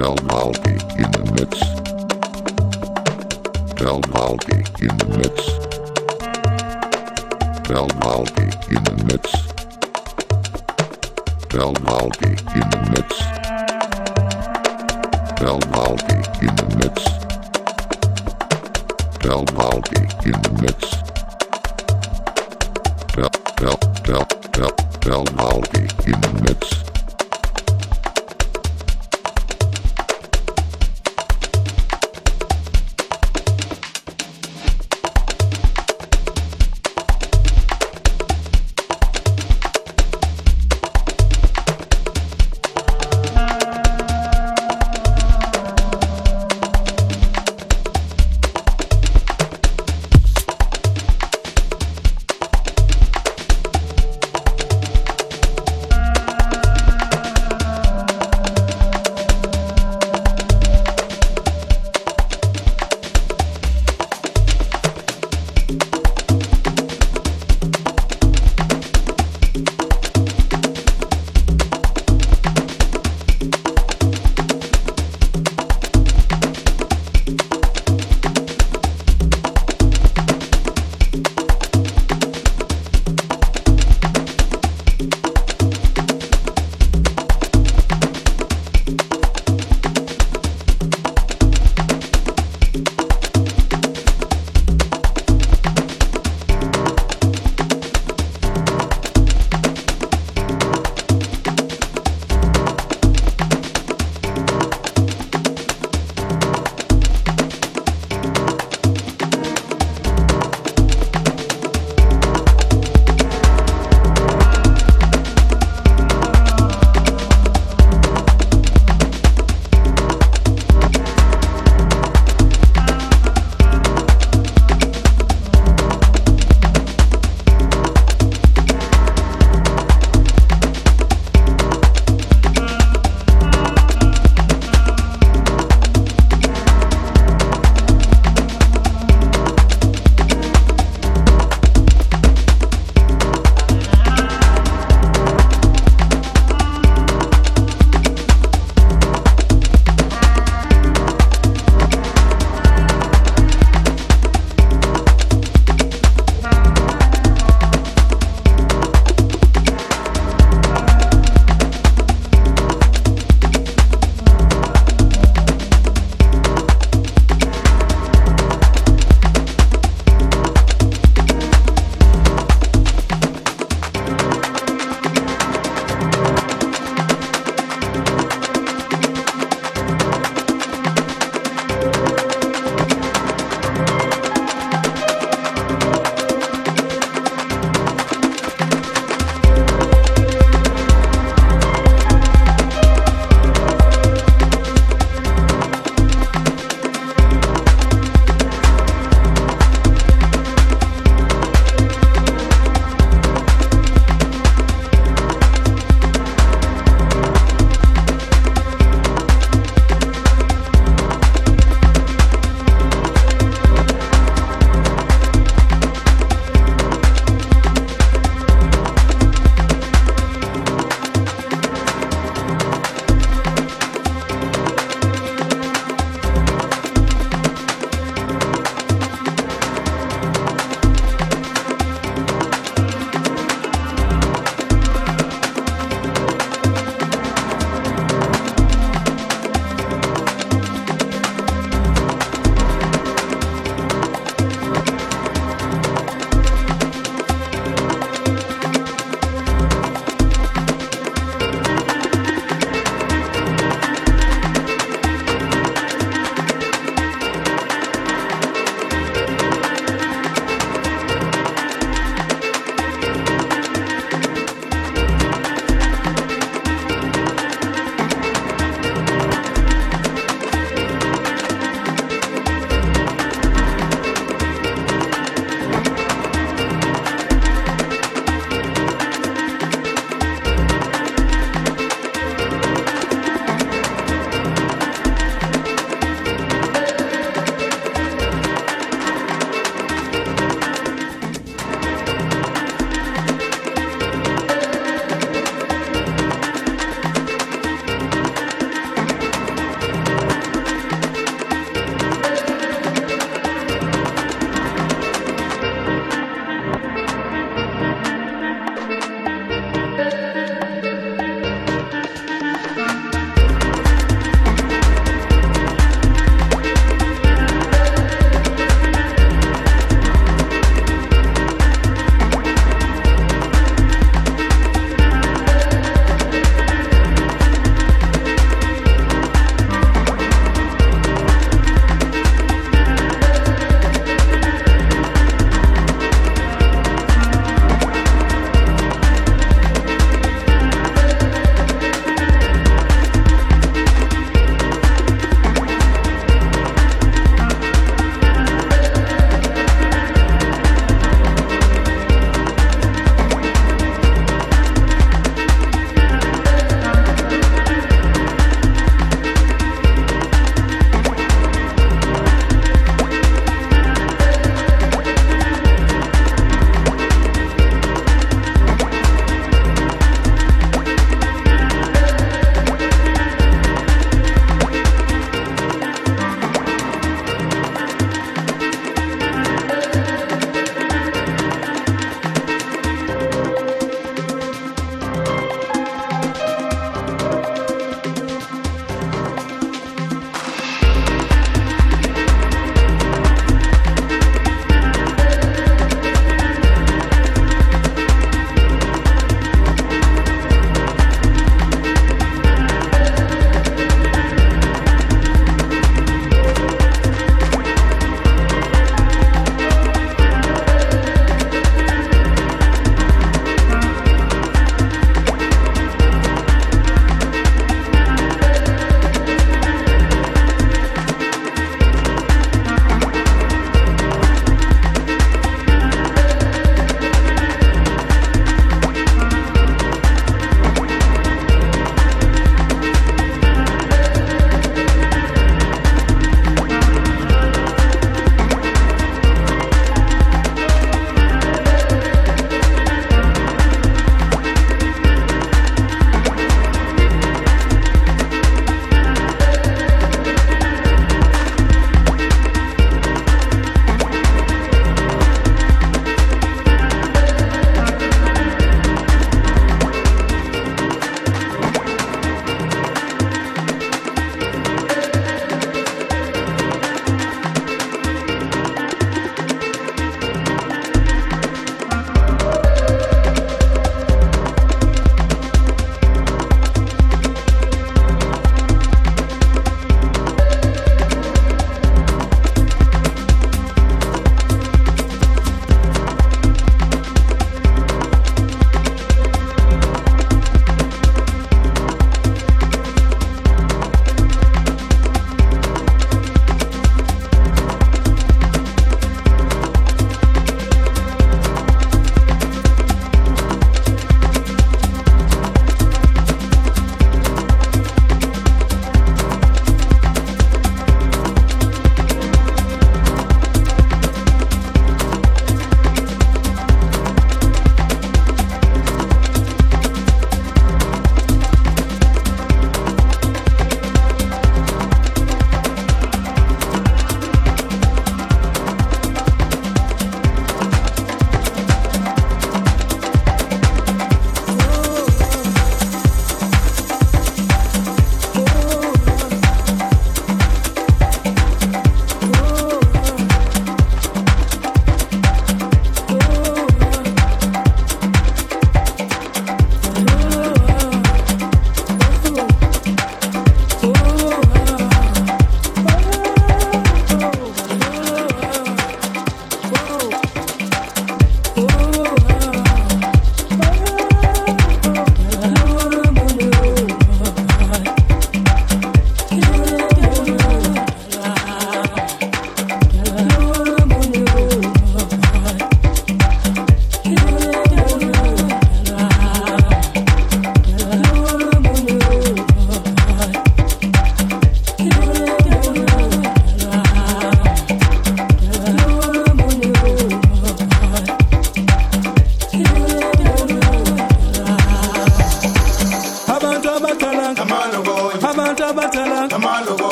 Del Malky in the mix. Del Malky in the mix. Del Malky in the mix. Del Malky in the mix. Del Malky in the mix. Del Malky in the mix. Del Del Del Del Del Malky in the mix.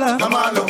Kamala. Kamala.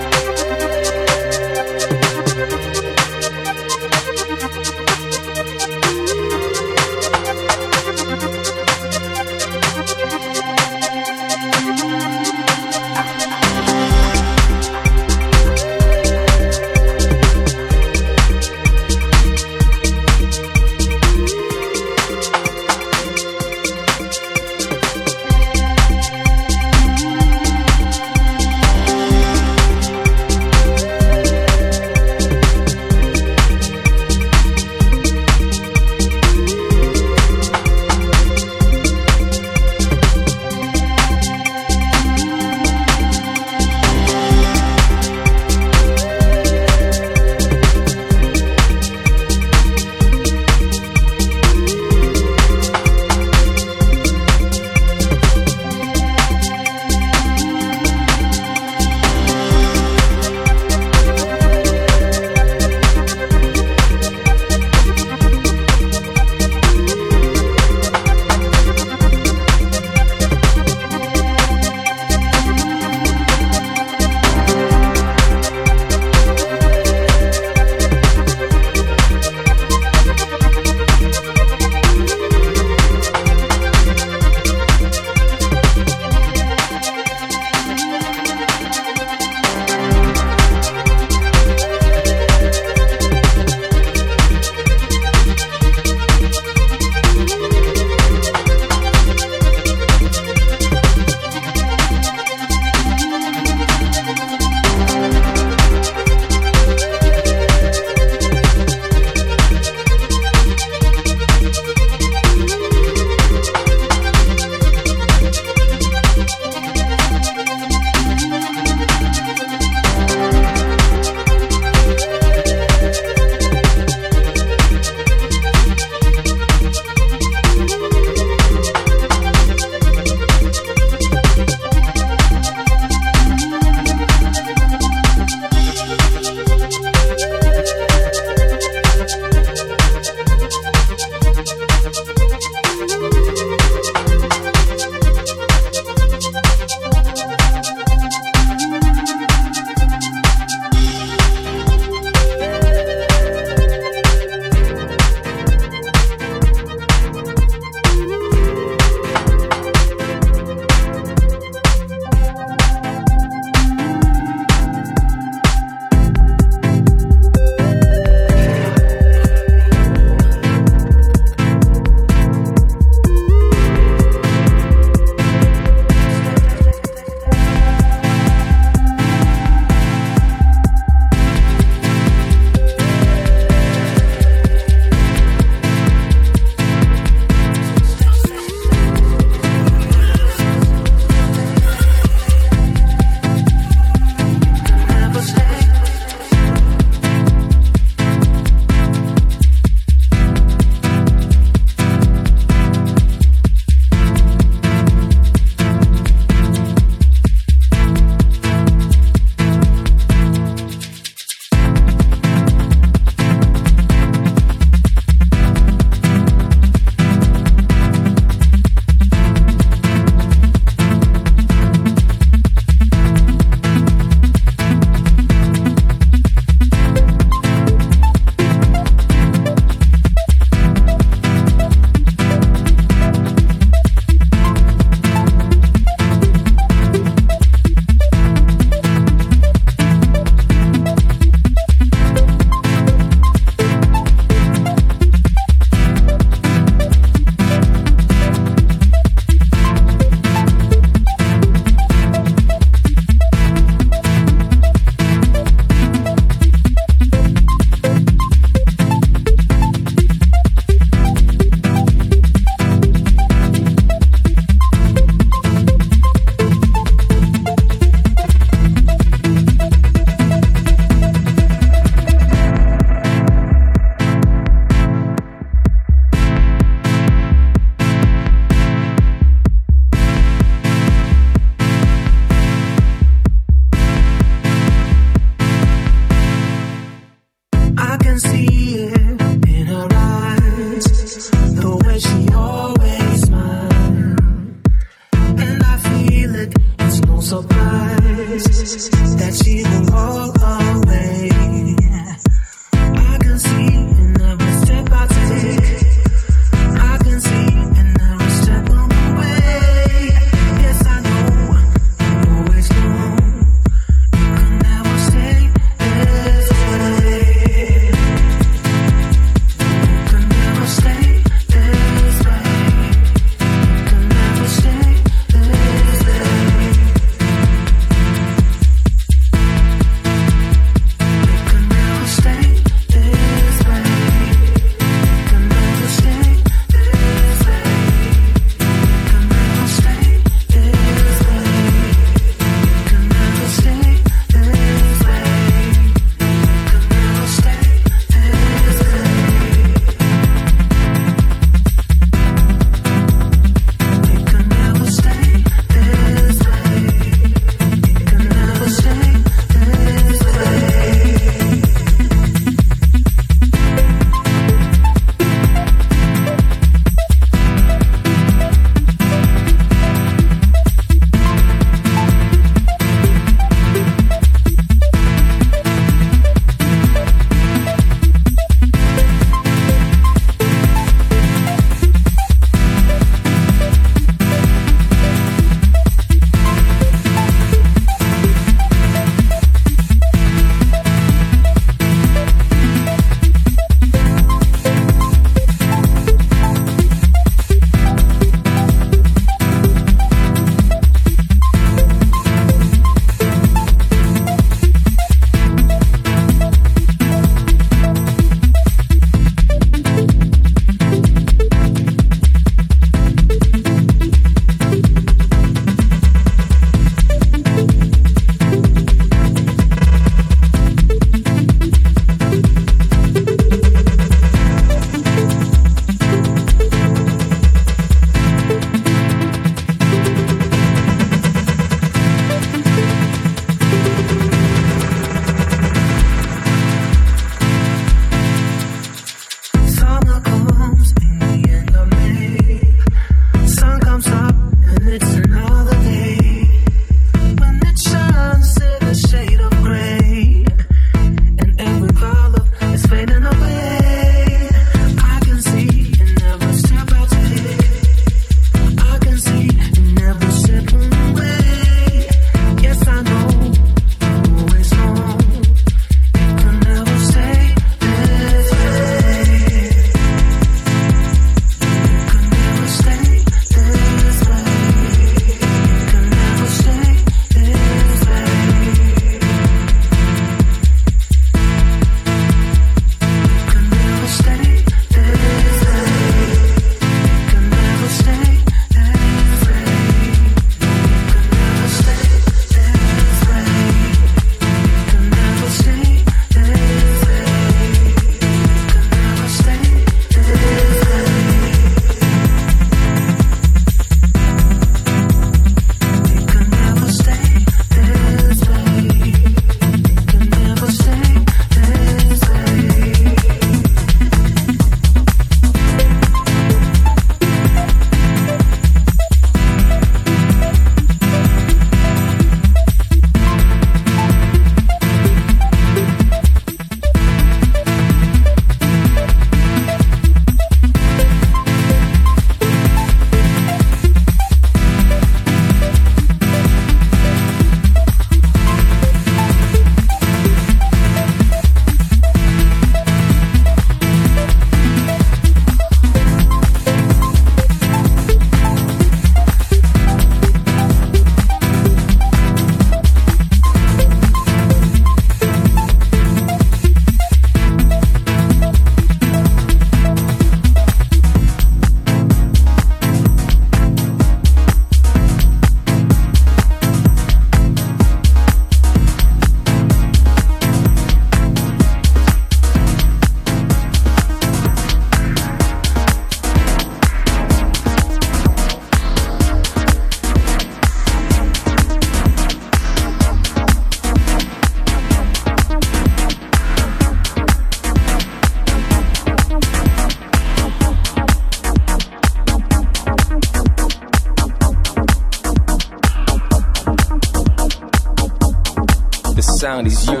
Sound is yours.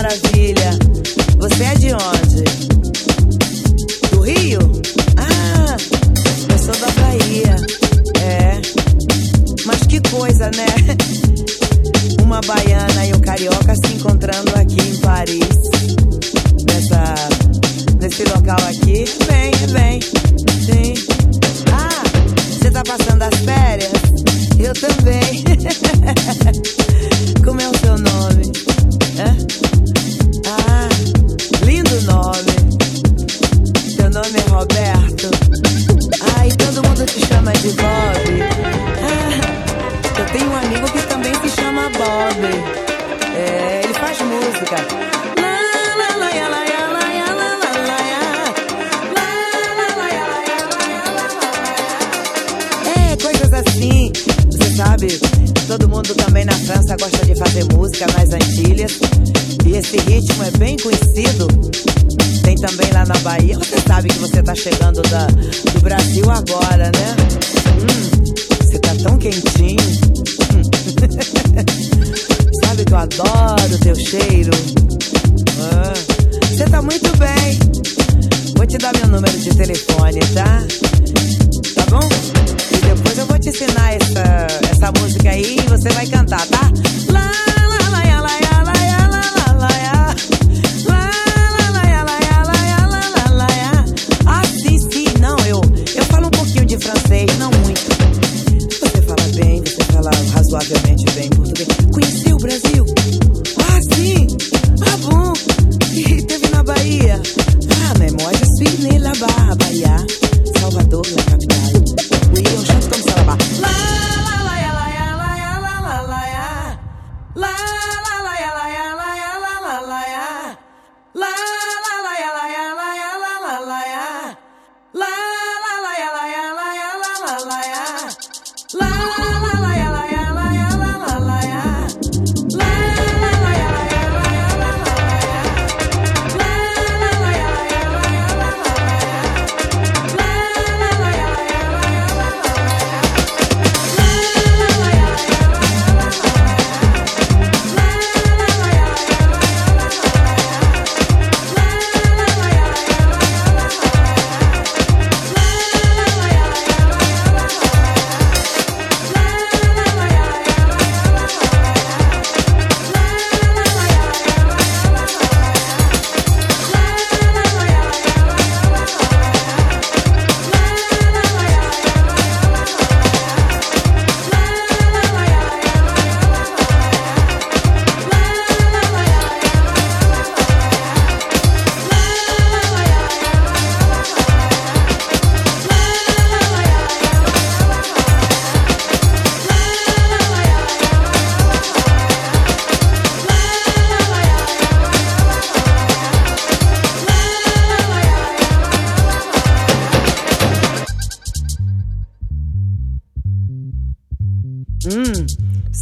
Maravilha. Você é de onde? Do Rio? Ah, eu sou da Bahia. É. Mas que coisa, né? Uma baiana e um carioca se encontrando aqui em Paris. Nessa, nesse local aqui. Vem, vem. Sim. Ah, você tá passando as férias? Eu também. Como é o seu nome? Lá, lá, lá, lá, lá. É, coisas assim. Você sabe, todo mundo também na França gosta de fazer música nas Antilhas. E esse ritmo é bem conhecido. Tem também lá na Bahia. Você sabe que você tá chegando da, do Brasil agora, né? Hum, você tá tão quentinho. Eu adoro teu cheiro. Ah, Você tá muito bem. Vou te dar meu número de telefone, tá? Tá bom? E depois eu vou te ensinar essa, essa música aí e você vai cantar, tá? Lá,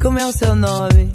Como é o seu nome?